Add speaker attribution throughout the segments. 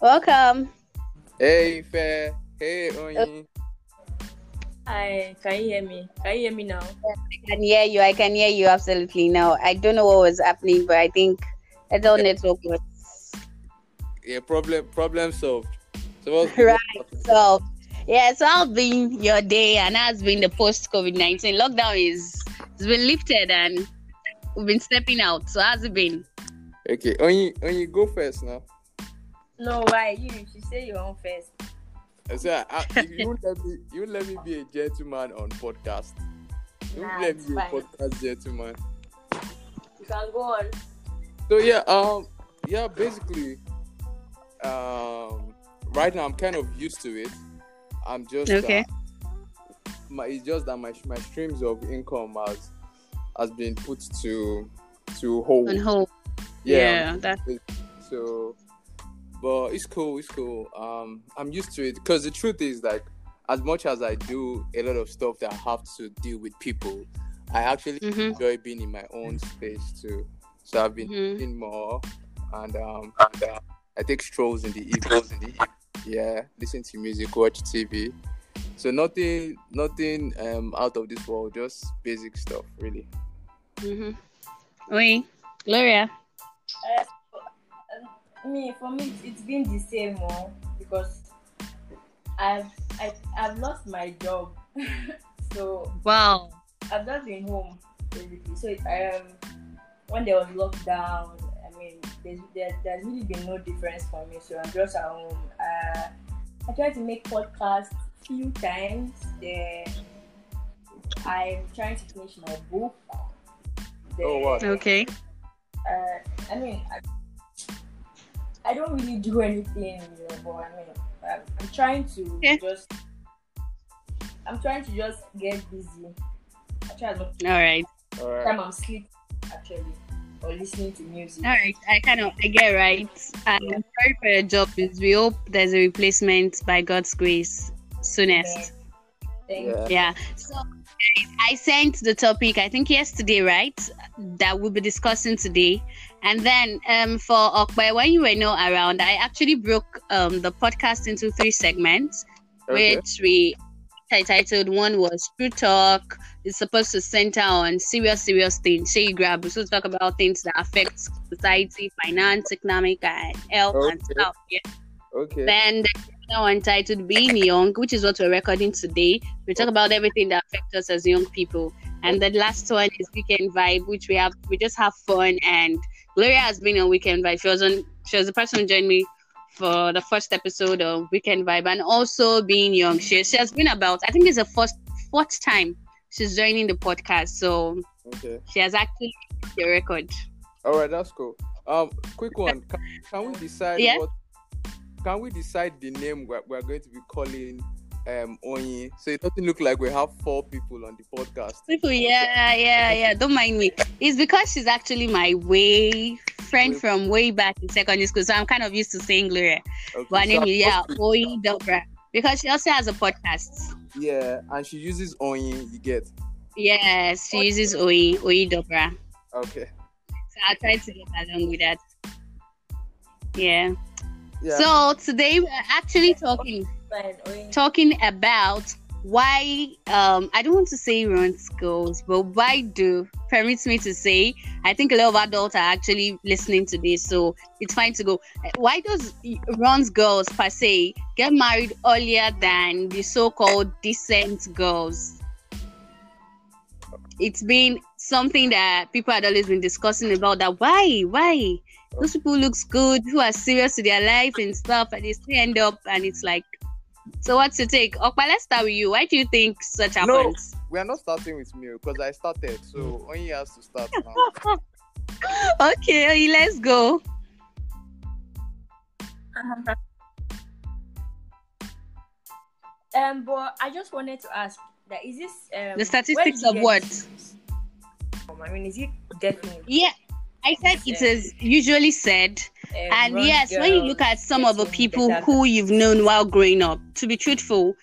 Speaker 1: Welcome.
Speaker 2: Hey, Fair. Hey, Onyi.
Speaker 3: Hi, can you hear me? Can you hear me now?
Speaker 1: I can hear you. I can hear you absolutely now. I don't know what was happening, but I think it's all network was
Speaker 2: Yeah, problem problem solved. So what's
Speaker 1: right. So yeah, so how's been your day and how's been the post COVID nineteen lockdown is it's been lifted and we've been stepping out. So how's it been?
Speaker 2: Okay, Onyi, Onyi, go first now.
Speaker 3: No, why you? You say your own on first.
Speaker 2: I said, I, if you won't let me, you won't let me be a gentleman on podcast. You
Speaker 3: Nah,
Speaker 2: let me be a podcast gentleman.
Speaker 3: You can go on.
Speaker 2: So yeah, um, yeah, basically, um, right now I'm kind of used to it. I'm just
Speaker 1: Okay.
Speaker 2: uh, my it's just that my my streams of income has has been put to to hold.
Speaker 1: On hold.
Speaker 2: Yeah,
Speaker 1: Yeah, that
Speaker 2: so but it's cool it's cool um i'm used to it because the truth is like as much as i do a lot of stuff that i have to deal with people i actually
Speaker 1: Mhm.
Speaker 2: enjoy being in my own space too so i've been
Speaker 1: Mhm.
Speaker 2: doing more and um and, uh, i take strolls in the evenings in evening. yeah listen to music watch tv so nothing nothing um out of this world just basic stuff really
Speaker 1: mm-hmm. Oi, Gloria.
Speaker 3: Uh, me, for me, it's- it's been the same, oh, because I've I, I've lost my job, so
Speaker 1: Wow.
Speaker 3: I've just been home basically. So it, um, when there was lockdown, I mean, there's there, there's really been no difference for me. So I'm just at home. Uh, I tried to make podcasts few times. Then I'm trying to finish my book.
Speaker 2: Oh, wow.
Speaker 1: Okay.
Speaker 3: uh, I mean, I, I don't really do anything, you know, but I mean, I'm, I'm trying to
Speaker 1: Yeah.
Speaker 3: just, I'm trying to just get busy. I try not
Speaker 1: All right.
Speaker 2: all right
Speaker 3: time I'm sleeping actually or listening to music.
Speaker 1: All right, I kind of I get right. Um, sorry for your job. Is we hope there's a replacement by God's grace soonest.
Speaker 3: Thank
Speaker 2: yeah
Speaker 1: Yeah. So I sent the topic I think yesterday, right? That we'll be discussing today. And then um for Okwe, when you were not around, I actually broke um the podcast into three segments,
Speaker 2: okay.
Speaker 1: which we titled one was True Talk. It's supposed to center on serious, serious things. Say you grab, we're supposed to talk about things that affect society, finance, economic, and health and
Speaker 2: Okay.
Speaker 1: stuff. Yeah.
Speaker 2: okay
Speaker 1: Then the other one titled Being Young, which is what we're recording today. We talk about everything that affects us as young people. And the last one is Weekend Vibe, which we have we just have fun and Gloria has been on Weekend Vibe. She was on she was the person who joined me for the first episode of Weekend Vibe and also being young. She, she has been about I think it's the first fourth time she's joining the podcast. So
Speaker 2: okay
Speaker 1: she has actually the record.
Speaker 2: All right, that's cool. Um, quick one. Can, can we decide
Speaker 1: Yeah.
Speaker 2: what? Can we decide the name we're, we're going to be calling um Onyi? So it doesn't look like we have four people on the podcast.
Speaker 1: People, yeah, yeah, yeah. Don't mind me. It's because she's actually my way friend
Speaker 2: Way-
Speaker 1: from way back in secondary school. So I'm kind of used to saying Gloria.
Speaker 2: Okay,
Speaker 1: But her name
Speaker 2: so
Speaker 1: is yeah, Oi Dobra. Because she also has a podcast.
Speaker 2: yeah, and she uses Onyi. You get
Speaker 1: Yes, she uses Oi Oi Dobra.
Speaker 2: okay.
Speaker 1: So I'll try to get along with that. Yeah.
Speaker 2: Yeah.
Speaker 1: So today we're actually talking. Talking about why um I don't want to say runs girls, but why do permits me to say I think a lot of adults are actually listening to this, so it's fine to go. Why does runs girls per se get married earlier than the so-called decent girls? It's been something that people had always been discussing about that why why those people looks good who are serious to their life and stuff and they still end up and it's like so what's your take? Okpa, let's start with you. Why do you think such happens? No.
Speaker 2: we are not starting with me because I started, so Onyi has to start now.
Speaker 1: okay, let's go.
Speaker 3: Um, but I just wanted to ask that is this um
Speaker 1: The statistics
Speaker 3: where did you
Speaker 1: of what?
Speaker 3: I mean, is it definitely?
Speaker 1: Yeah, I said it is usually said. And yes, when you look at some of the people who you've known while growing up, to be truthful,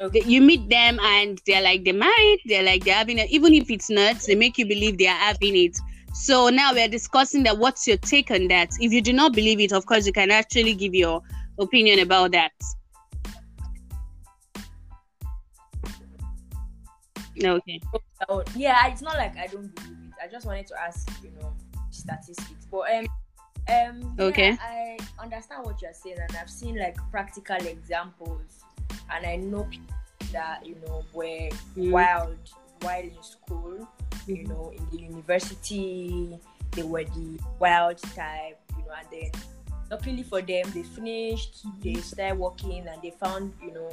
Speaker 3: Okay.
Speaker 1: you meet them and they're like they're married, they're like they're having it, even if it's not, they make you believe they are having it. So now we're discussing that. What's your take on that? If you do not believe it, of course, you can actually give your opinion about that? No,
Speaker 3: okay. Yeah, it's not like I don't believe it. I just wanted to ask, you know, statistics. But um, um, yeah,
Speaker 1: Okay.
Speaker 3: I understand what you're saying, and I've seen like practical examples, and I know people that you know were
Speaker 1: Mm.
Speaker 3: wild while in school. You
Speaker 1: Mhm.
Speaker 3: know, in the university, they were the wild type. You know, and then luckily for them, they finished. They started working, and they found you know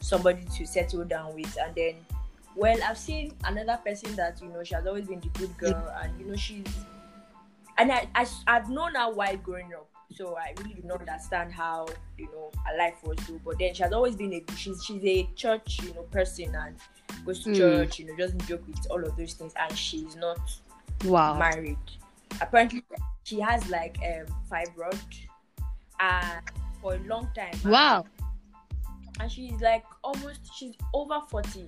Speaker 3: somebody to settle down with, and then. Well, I've seen another person that you know she has always been the good girl, and you know she's and I, I I've known her while growing up, so I really did not understand how you know her life was though. But then she has always been a she's she's a church you know person and goes to
Speaker 1: Mm.
Speaker 3: church, you know, doesn't joke with all of those things, and she's not
Speaker 1: Wow.
Speaker 3: married. Apparently, she has like um fibroid, and for a long time.
Speaker 1: Wow.
Speaker 3: and she's like almost she's over 40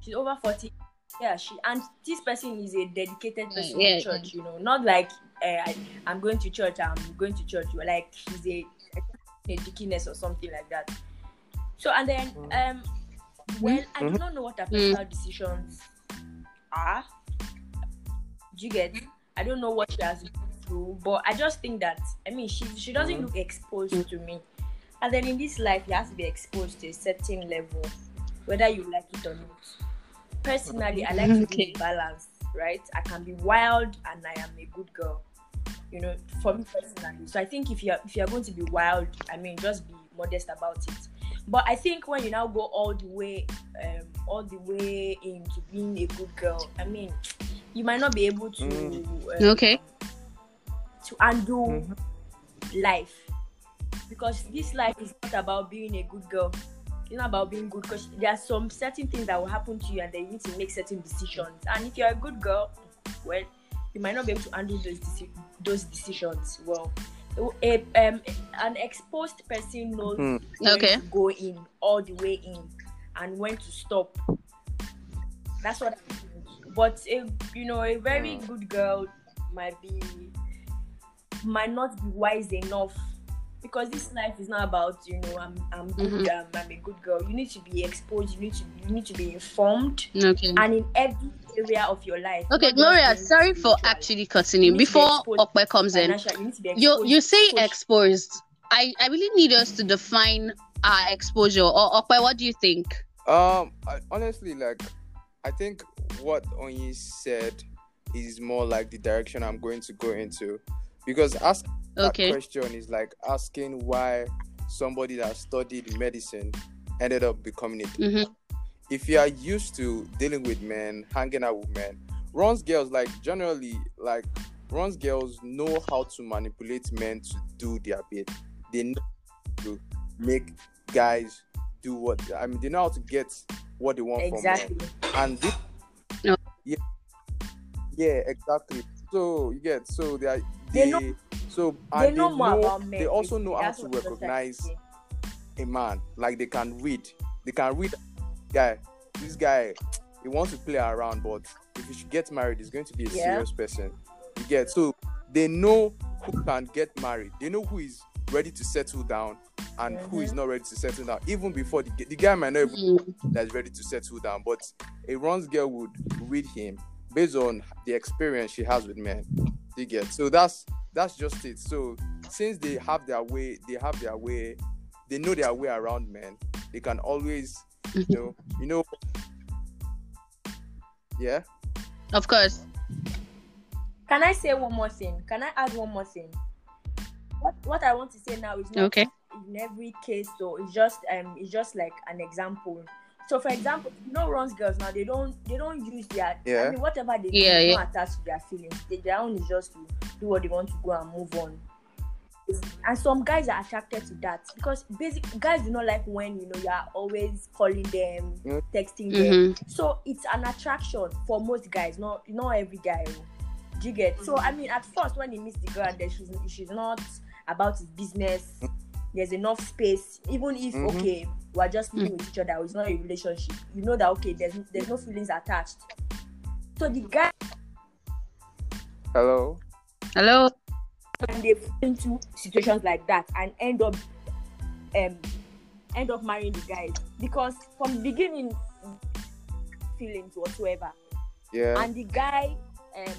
Speaker 3: she's over 40 yeah she and this person is a dedicated person
Speaker 1: yeah,
Speaker 3: to church you know not like uh, Eh, I, i'm going to church i'm going to church. Like she's a a deaconess or something like that. So and then mm. um well i do mm-hmm. not know what her personal mm. decisions are. Do you get? I don't know what she has been through but i just think that i mean she she doesn't mm. look exposed to me. And then in this life, you have to be exposed to a certain level, whether you like it or not. Personally, I like to
Speaker 1: Okay.
Speaker 3: be balanced, right? I can be wild and I am a good girl. You know, for me personally. So I think if you're if you're going to be wild, I mean just be modest about it. But I think when you now go all the way, um, all the way into being a good girl, I mean, you might not be able to
Speaker 2: Mm.
Speaker 3: um,
Speaker 1: Okay.
Speaker 3: to undo
Speaker 2: Mhm.
Speaker 3: life because this life is not about being a good girl it's not about being good because there are some certain things that will happen to you and then you need to make certain decisions and if you're a good girl well you might not be able to handle those deci- those decisions well a, um, an exposed person knows when
Speaker 1: Okay.
Speaker 3: to go in all the way in and when to stop that's what I think. but a, you know a very
Speaker 2: Hmm.
Speaker 3: good girl might be might not be wise enough because this life is not about you know I'm I'm good um, I'm a good girl. You need to be exposed. You need to you need to be informed,
Speaker 1: Okay.
Speaker 3: and in every area of your life.
Speaker 1: Okay, Gloria, sorry for
Speaker 3: spiritual,
Speaker 1: actually cutting
Speaker 3: You
Speaker 1: in.
Speaker 3: be
Speaker 1: Before
Speaker 3: exposed
Speaker 1: Okwe comes in,
Speaker 3: you need to be
Speaker 1: you you say
Speaker 3: social-
Speaker 1: exposed. I, I really need us to define our exposure. Or Okwe, what do you think?
Speaker 2: Um, I, honestly, like, I think what Onyi said is more like the direction I'm going to go into, because ask that
Speaker 1: Okay.
Speaker 2: question is like asking why somebody that studied medicine ended up becoming it.
Speaker 1: hmm
Speaker 2: If you are used to dealing with men, hanging out with men, runs girls like generally like runs girls know how to manipulate men to do their bit. They know to make guys do what I mean. They know how to get what they want
Speaker 3: exactly.
Speaker 2: from men, and this,
Speaker 1: No.
Speaker 2: yeah, yeah, exactly. So you get so they are
Speaker 3: They
Speaker 2: they,
Speaker 3: know-
Speaker 2: so
Speaker 3: They
Speaker 2: and
Speaker 3: know more about men.
Speaker 2: They also know how to
Speaker 3: what I'm just trying
Speaker 2: recognize a man. Like they can read. They can read guy. This guy he wants to play around, but if he should get married, he's going to be a
Speaker 3: Yeah.
Speaker 2: serious person. You get so they know who can get married. They know who is ready to settle down and who is
Speaker 3: Mhm.
Speaker 2: not ready to settle down. Even before the, the guy might not even that's ready to settle down, but a runs girl would read him based on the experience she has with men. You get so that's that's just it. So since they have their way, they have their way, they know their way around men. They can always, you know, you know, yeah.
Speaker 1: Of course.
Speaker 3: Can I say one more thing? Can I add one more thing? What what I want to say now is not
Speaker 1: Okay.
Speaker 3: in every case though. It's just um it's just like an example. So for example, you know runs girls now they don't they don't use their
Speaker 2: Yeah.
Speaker 3: I mean whatever they do,
Speaker 1: Yeah,
Speaker 3: they
Speaker 1: yeah.
Speaker 3: don't attach to their feelings. They, their own is just to do what they want to go and move on. And some guys are attracted to that because basic guys do not like when you know you are always calling them, texting them.
Speaker 1: hmm
Speaker 3: So it's an attraction for most guys, not not every guy. Do you get? So I mean, at first when he meets the girl, and then she's she's not about his business. There's enough space, even if
Speaker 2: Mhm.
Speaker 3: okay, we're just living with each other. It's not a relationship. You know that okay, there's there's no feelings attached. So the guy
Speaker 2: Hello.
Speaker 1: Hello.
Speaker 3: and they fall into situations like that and end up um end up marrying the guy because from the beginning feelings whatsoever
Speaker 2: Yeah.
Speaker 3: and the guy um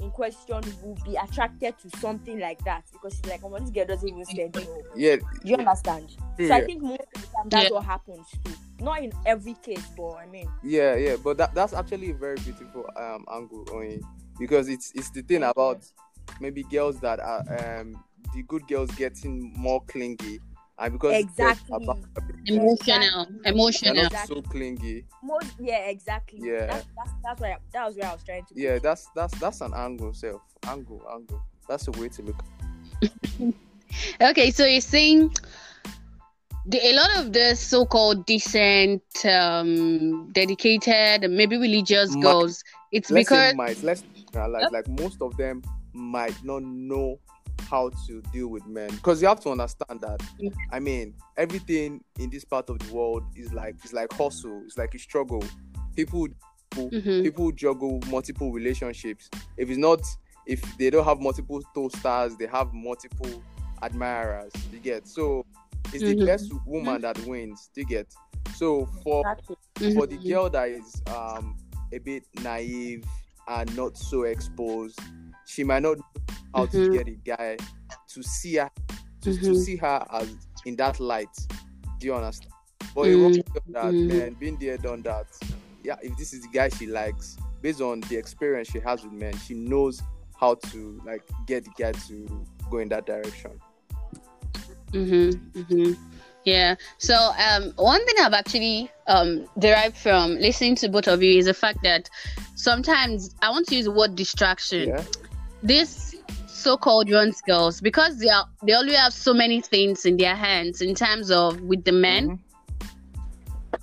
Speaker 3: in question will be attracted to something like that because he's like, oh, this girl doesn't even stand me.
Speaker 2: yeah.
Speaker 3: Do you understand? So I think most of the time that's
Speaker 1: Yeah.
Speaker 3: what happens too. Not in every case, but I mean,
Speaker 2: Yeah, yeah, but that, that's actually a very beautiful um angle Oyin, because it's it's the thing about maybe girls that are um the good girls getting more clingy and because girls
Speaker 3: exactly.
Speaker 2: are
Speaker 1: Emotional, emotional.
Speaker 2: not so clingy.
Speaker 3: Most, yeah, exactly.
Speaker 2: Yeah.
Speaker 3: That's that's that's where I, that was where I was trying to.
Speaker 2: Yeah, that's that's that's an angle self. Angle, angle. That's a way to look.
Speaker 1: Okay, so you're saying the, a lot of the so-called decent, um, dedicated, maybe religious
Speaker 2: Might-
Speaker 1: girls. It's
Speaker 2: Let's say
Speaker 1: because
Speaker 2: might let's like like most of them might not know how to deal with men because you have to understand that i mean everything in this part of the world is like it's like hustle it's like a struggle people
Speaker 1: Mhm.
Speaker 2: people juggle multiple relationships if it's not if they don't have multiple toasters they have multiple admirers you get so it's the
Speaker 1: Mhm.
Speaker 2: best woman that wins you get so for for the
Speaker 1: Mhm.
Speaker 2: girl that is um a bit naive and not so exposed, she might not how
Speaker 1: Mhm.
Speaker 2: to get a guy to see her to, to
Speaker 1: Mhm.
Speaker 2: see her as in that light. Do you understand? But a
Speaker 1: Mm,
Speaker 2: woman that
Speaker 1: mm.
Speaker 2: man, been there, done that. Yeah, if this is the guy she likes, based on the experience she has with men, she knows how to like get the guy to go in that direction.
Speaker 1: Mm-hmm, mm-hmm. Yeah. So um, one thing I've actually um, derived from listening to both of you is the fact that sometimes I want to use the word distraction.
Speaker 2: Yeah.
Speaker 1: This so-called runs girls because they are they already have so many things in their hands in terms of with the men,
Speaker 2: Mhm.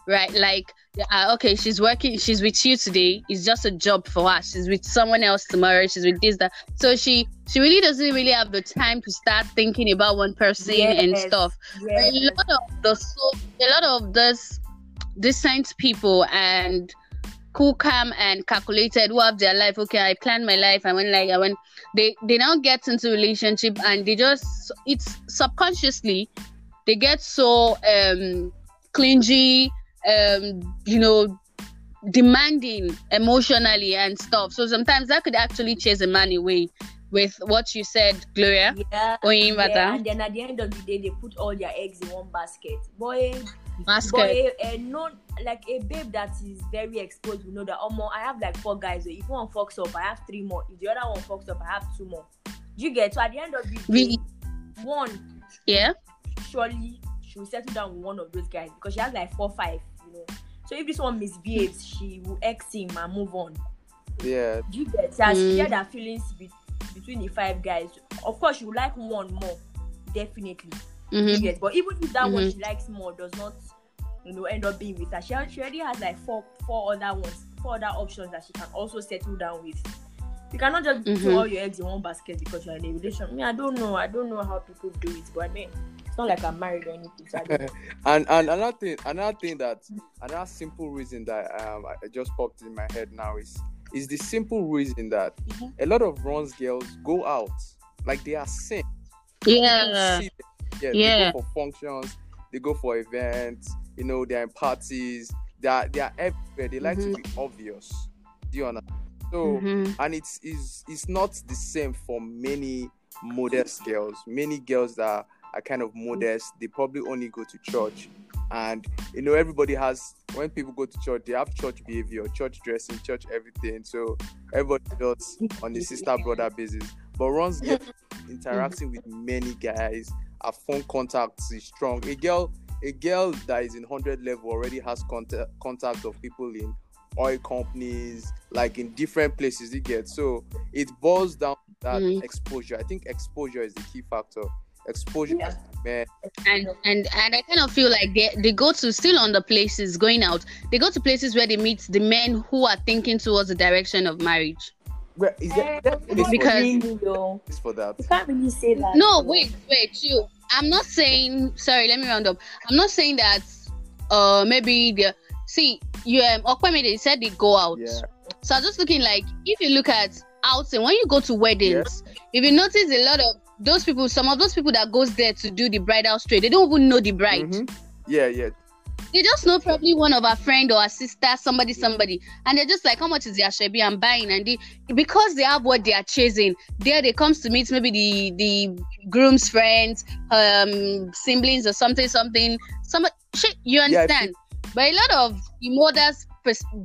Speaker 1: right? Like. Uh, okay, she's working. She's with you today. It's just a job for her. She's with someone else tomorrow. She's with this that. So she she really doesn't really have the time to start thinking about one person and stuff
Speaker 3: Yeah.
Speaker 1: a lot of the so a lot of this decent people and cool calm and calculated who have their life. Okay i planned my life. I went like i went. They they now get into relationship and they just it's subconsciously they get so um clingy um you know demanding emotionally and stuff. So sometimes that could actually chase a man away with what you said gloria
Speaker 3: Yeah.
Speaker 1: Oyin
Speaker 3: yeah. And then at the end of the day, they put all their eggs in one basket. Boy,
Speaker 1: basket
Speaker 3: boy, a, non like a babe that is very exposed you know that. Oh, more. I have like four guys. So if one fucks up, I have three more. If the other one fucks up, I have two more. Do you get? So at the end of the day,
Speaker 1: We-
Speaker 3: one
Speaker 1: yeah
Speaker 3: surely she will settle down with one of those guys because she has like four, five, you know. So if this one misbehaves, she will X him and move on.
Speaker 2: Yeah.
Speaker 3: Do you get? So as
Speaker 1: Mm.
Speaker 3: she shared her feelings be- between the five guys. Of course, she would like one more, definitely. You
Speaker 1: Mhm.
Speaker 3: get? But even if that one
Speaker 1: Mhm.
Speaker 3: she likes more does not, you know, end up being with her, she, she already has like four, four other ones, four other options that she can also settle down with. You cannot just
Speaker 1: Mhm.
Speaker 3: throw all your eggs in one basket because you're in a relationship. I mean, I don't know. I don't know how people do it, but I mean, it's not like I'm married or anything. So I don't know.
Speaker 2: and and another thing another thing that another simple reason that um I just popped in my head now is is the simple reason that
Speaker 3: Mhm.
Speaker 2: a lot of runs girls go out like they are seen
Speaker 1: Yeah.
Speaker 2: Yeah,
Speaker 1: Yeah.
Speaker 2: they go for functions they go for events you know they're in parties they are they are everywhere they like to be obvious do you understand so
Speaker 1: Mhm.
Speaker 2: and it's is it's not the same for many modest girls many girls that are kind of modest they probably only go to church and you know everybody has when people go to church they have church behavior church dressing church everything. So everybody does on the sister brother basis. But runs get interacting with many guys our phone contacts is strong. A girl a girl that is in 100 level already has contact contact of people in oil companies like in different places you get. So it boils down to that
Speaker 1: Mhm.
Speaker 2: exposure. I think exposure is the key factor exposure
Speaker 3: Yeah.
Speaker 2: man
Speaker 1: and and and I kind of feel like they they go to still on the places going out. They go to places where they meet the men who are thinking towards the direction of marriage.
Speaker 2: Well, is there, there is for,
Speaker 1: Because-
Speaker 3: really, though.
Speaker 2: is for that
Speaker 3: You can't really say that.
Speaker 1: No, wait, wait, you. I'm not saying. Sorry, let me round up. I'm not saying that. Uh, maybe the see you um Okwemede said they go out.
Speaker 2: yeah
Speaker 1: So I'm just looking like if you look at outing when you go to weddings, if you notice a lot of those people, some of those people that goes there to do the bridal straight, they don't even know the bride.
Speaker 2: Mhm. Yeah, yeah.
Speaker 1: They just know probably one of a friend or a sister, somebody, somebody, and they're just like, how much is their aso ebi I'm buying? And they, because they have what they are chasing, there they comes to meet maybe the the groom's friends, um, siblings or something, something. Some shit, you
Speaker 2: Yeah,
Speaker 1: understand? but a lot of the mothers,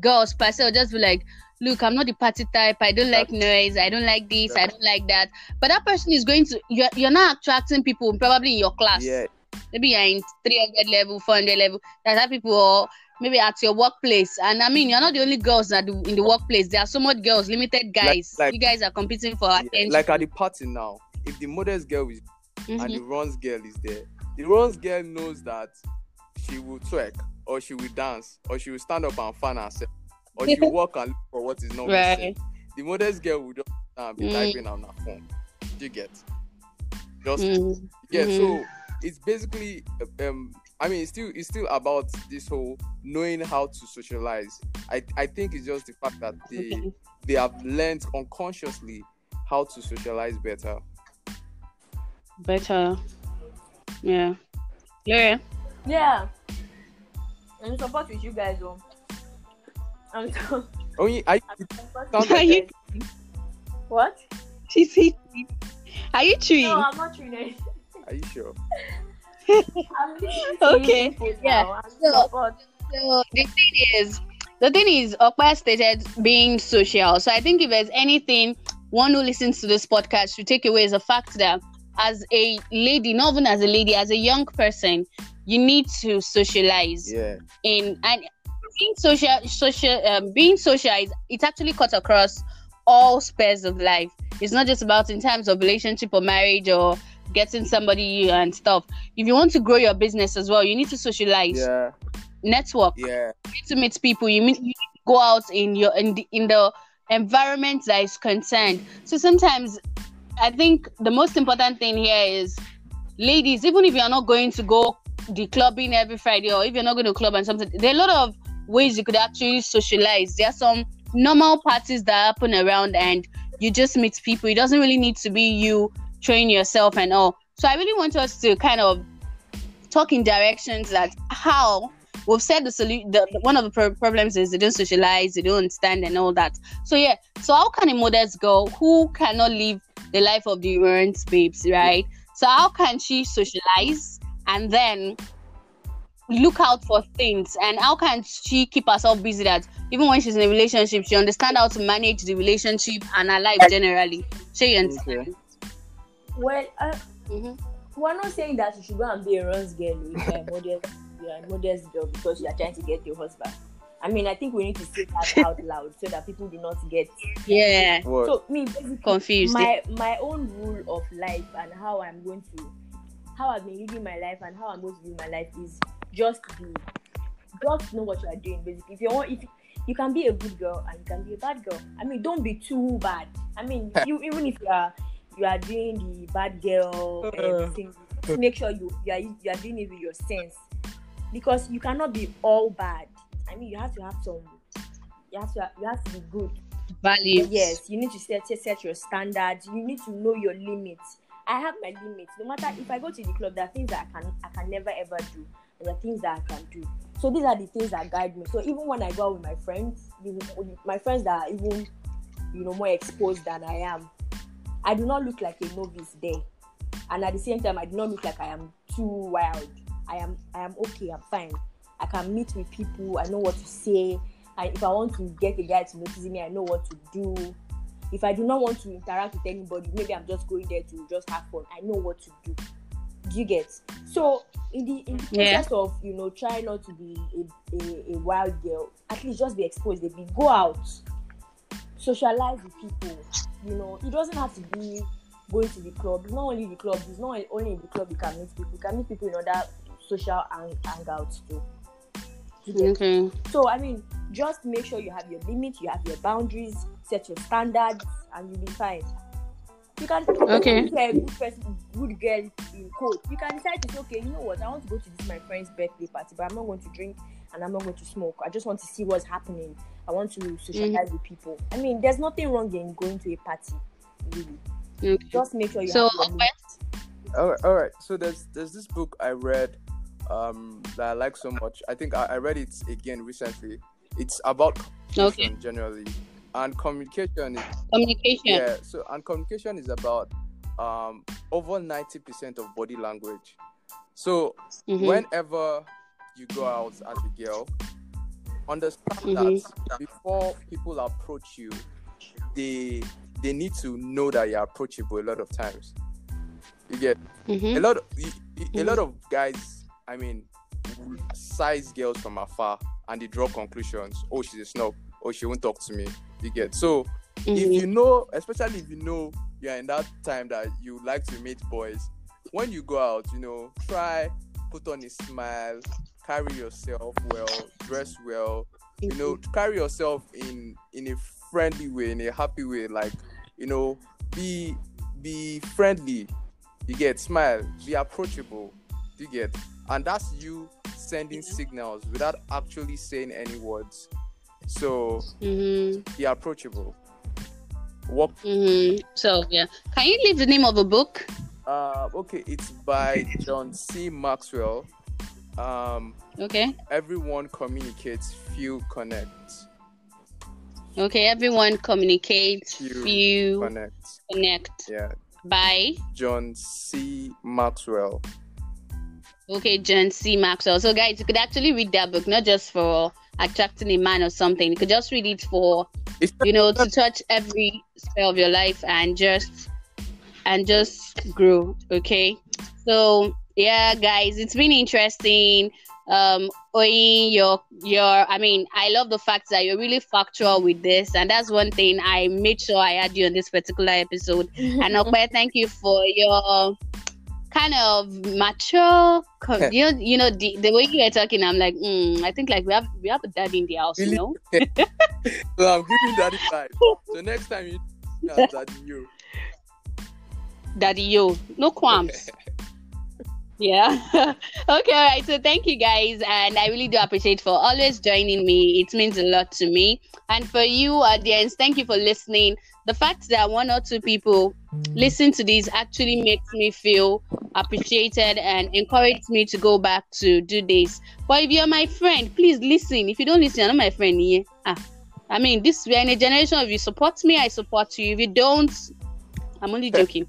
Speaker 1: girls per se, will just be like, look, I'm not the party type. I don't like noise. I don't like this. I don't like that. But that person is going to you're you're not attracting people probably in your class
Speaker 2: Yeah,
Speaker 1: maybe you're in 300 level, 400 level, that have people or maybe at your workplace. And I mean, you're not the only girls that do in the workplace. There are so much girls, limited guys.
Speaker 2: like-
Speaker 1: you guys are competing for
Speaker 2: yeah.
Speaker 1: attention.
Speaker 2: Like at the party now, if the modest girl is and
Speaker 1: Mhm.
Speaker 2: the runs girl is there, the runs girl knows that she will twerk or she will dance or she will stand up and fan herself or you walk and look for what is not
Speaker 1: Right.
Speaker 2: missing. The modest girl will just stand and be
Speaker 1: Mm.
Speaker 2: typing on her phone. You get just
Speaker 1: Mm.
Speaker 2: yeah.
Speaker 1: Mhm.
Speaker 2: So it's basically um. I mean, it's still it's still about this whole knowing how to socialize. I I think it's just the fact that they
Speaker 1: Okay.
Speaker 2: they have learned unconsciously how to socialize better.
Speaker 1: Better. Yeah. yeah,
Speaker 3: Yeah. I'm support with you guys though. I'm so oh,
Speaker 2: Only I
Speaker 3: I'm support
Speaker 2: Sounds
Speaker 3: with
Speaker 1: Are you-
Speaker 3: guys. What?
Speaker 1: She's hitting. Are you chewing?
Speaker 3: No, I'm not treating.
Speaker 2: are you sure?
Speaker 3: I'm
Speaker 1: Okay, yeah. So- So the thing is, the thing is, Okpa stated being social. So I think if there's anything one who listens to this podcast should take away is the fact that as a lady, not even as a lady, as a young person, you need to socialize.
Speaker 2: Yeah.
Speaker 1: In and being social, social, um, being social is it actually cuts across all spheres of life. It's not just about in terms of relationship or marriage or getting somebody and stuff. If you want to grow your business as well, you need to socialize
Speaker 2: Yeah.
Speaker 1: network
Speaker 2: Yeah.
Speaker 1: you need to meet people you meet you need to go out in your in the in the environment that is concerned so sometimes i think the most important thing here is ladies even if you're not going to go the clubbing every friday or if you're not going to club and something there are a lot of ways you could actually socialize. There are some normal parties that happen around and you just meet people. It doesn't really need to be you train yourself and all. So i really want us to kind of talk in directions that how we've said the solution one of the pro- problems is they don't socialize they don't understand and all that. So yeah so how can a modest girl who cannot live the life of the errands babes right? So how can she socialize and then look out for things and how can she keep herself busy that even when she's in a relationship she understand how to manage the relationship and her life generally so you understand
Speaker 2: Okay.
Speaker 3: Well, uh,
Speaker 1: Mhm.
Speaker 3: we're not saying that you should go and be a runs girl if you're a modest, you're a modest girl because you're trying to get your husband. I mean, I think we need to say that out loud so that people do not get
Speaker 1: yeah
Speaker 2: What?
Speaker 3: so me basically
Speaker 1: confused
Speaker 3: my my own rule of life and how I'm going to how I've been living my life and how I'm going to live my life is just be just know what you are doing basically. If you want if you can be a good girl and you can be a bad girl. I mean don't be too bad. I mean you even if you are you are doing the bad girl uh, thing, just make sure you you are you are doing it with your sense. Because you cannot be all bad. I mean you have to have some you have to you have to be good
Speaker 1: values
Speaker 3: Yes, you need to set, set set your standards. You need to know your limits. I have my limits. No matter if I go to the club, there are things that I can I can never ever do, and are things that I can do. So these are the things that guide me. So even when I go out with my friends, the- my friends that are even you know more exposed than I am, I do not look like a novice there, and at the same time, I do not look like I am too wild. I am I am okay. I'm fine. I can meet with people. I know what to say. I, if I want to get a guy to notice me, I know what to do. If I do not want to interact with anybody, maybe I'm just going there to just have fun. I know what to do. Do you get? So in the in
Speaker 1: Yeah.
Speaker 3: process of you know try not to be a, a, a wild girl, at least just be exposed. They be go out, socialize with people. You know, it doesn't have to be going to the club. It's not only the club. It's not only in the club you can meet people. You can meet people in other social hang- hangouts too.
Speaker 1: Okay
Speaker 3: So I mean, just make sure you have your limits, you have your boundaries, set your standards, and you'll be fine. You can
Speaker 1: Okay.
Speaker 3: if you're a good person, good girl in quote. You can decide to say, okay, you know what, I want to go to this my friend's birthday party, but I'm not going to drink and I'm not going to smoke. I just want to see what's happening. I want to socialize with people. I mean, there's nothing wrong in going to a party, really.
Speaker 1: okay
Speaker 3: Just make sure you
Speaker 1: So,
Speaker 3: have
Speaker 1: okay.
Speaker 2: All right, all right. So there's there's this book I read um, that I like so much. I think I, I read it again recently. It's about communication
Speaker 1: Okay.
Speaker 2: generally, and communication is
Speaker 1: Communication.
Speaker 2: yeah. So and communication is about um, over ninety percent of body language. So
Speaker 1: Mhm.
Speaker 2: whenever you go out as a girl, understand
Speaker 1: Mhm.
Speaker 2: that before people approach you, they they need to know that you're approachable a lot of times. You get a
Speaker 1: Mhm.
Speaker 2: lot of y- a
Speaker 1: Mhm.
Speaker 2: lot of guys i mean size girls from afar and they draw conclusions oh she's a snob oh she won't talk to me you get so if
Speaker 1: Mhm.
Speaker 2: you know especially if you know you're in that time that you like to meet boys when you go out you know try put on a smile carry yourself well dress well you know carry yourself in in a friendly way in a happy way like you know be be friendly you get smile be approachable you get and that's you sending
Speaker 1: Yeah.
Speaker 2: signals without actually saying any words so
Speaker 1: Mhm.
Speaker 2: be approachable walk
Speaker 1: Mhm. So yeah, can you leave the name of the book?
Speaker 2: uh okay it's by john c maxwell um
Speaker 1: Okay.
Speaker 2: everyone communicates few connect.
Speaker 1: Okay. Everyone communicates,
Speaker 2: Few
Speaker 1: Few
Speaker 2: connects
Speaker 1: connect.
Speaker 2: yeah
Speaker 1: By
Speaker 2: john c maxwell
Speaker 1: okay John C. Maxwell. So guys, you could actually read that book not just for attracting a man or something. You could just read it for you know to touch every sphere of your life and just and just grow okay so yeah guys it's been interesting um Oyin, your your i mean i love the fact that you're really factual with this and that's one thing i made sure i had you on this particular episode and Okpe, thank you for your kind of mature co- you know, you know the, the way you were talking i'm like mm, i think like we have we have a dad in the house you know
Speaker 2: so i'm giving daddy vibe so next time you yeah, daddy you
Speaker 1: Daddy Yo, no qualms. yeah. okay, all right. So thank you guys, and I really do appreciate for always joining me. It means a lot to me, and for you, audience, thank you for listening. The fact that one or two people listen to this actually makes me feel appreciated and encourages me to go back to do this. But if you're my friend, please listen. If you don't listen, you're not my friend. Yeah. Ah, I mean, this we're in a generation. If you support me, I support you. If you don't, I'm only joking.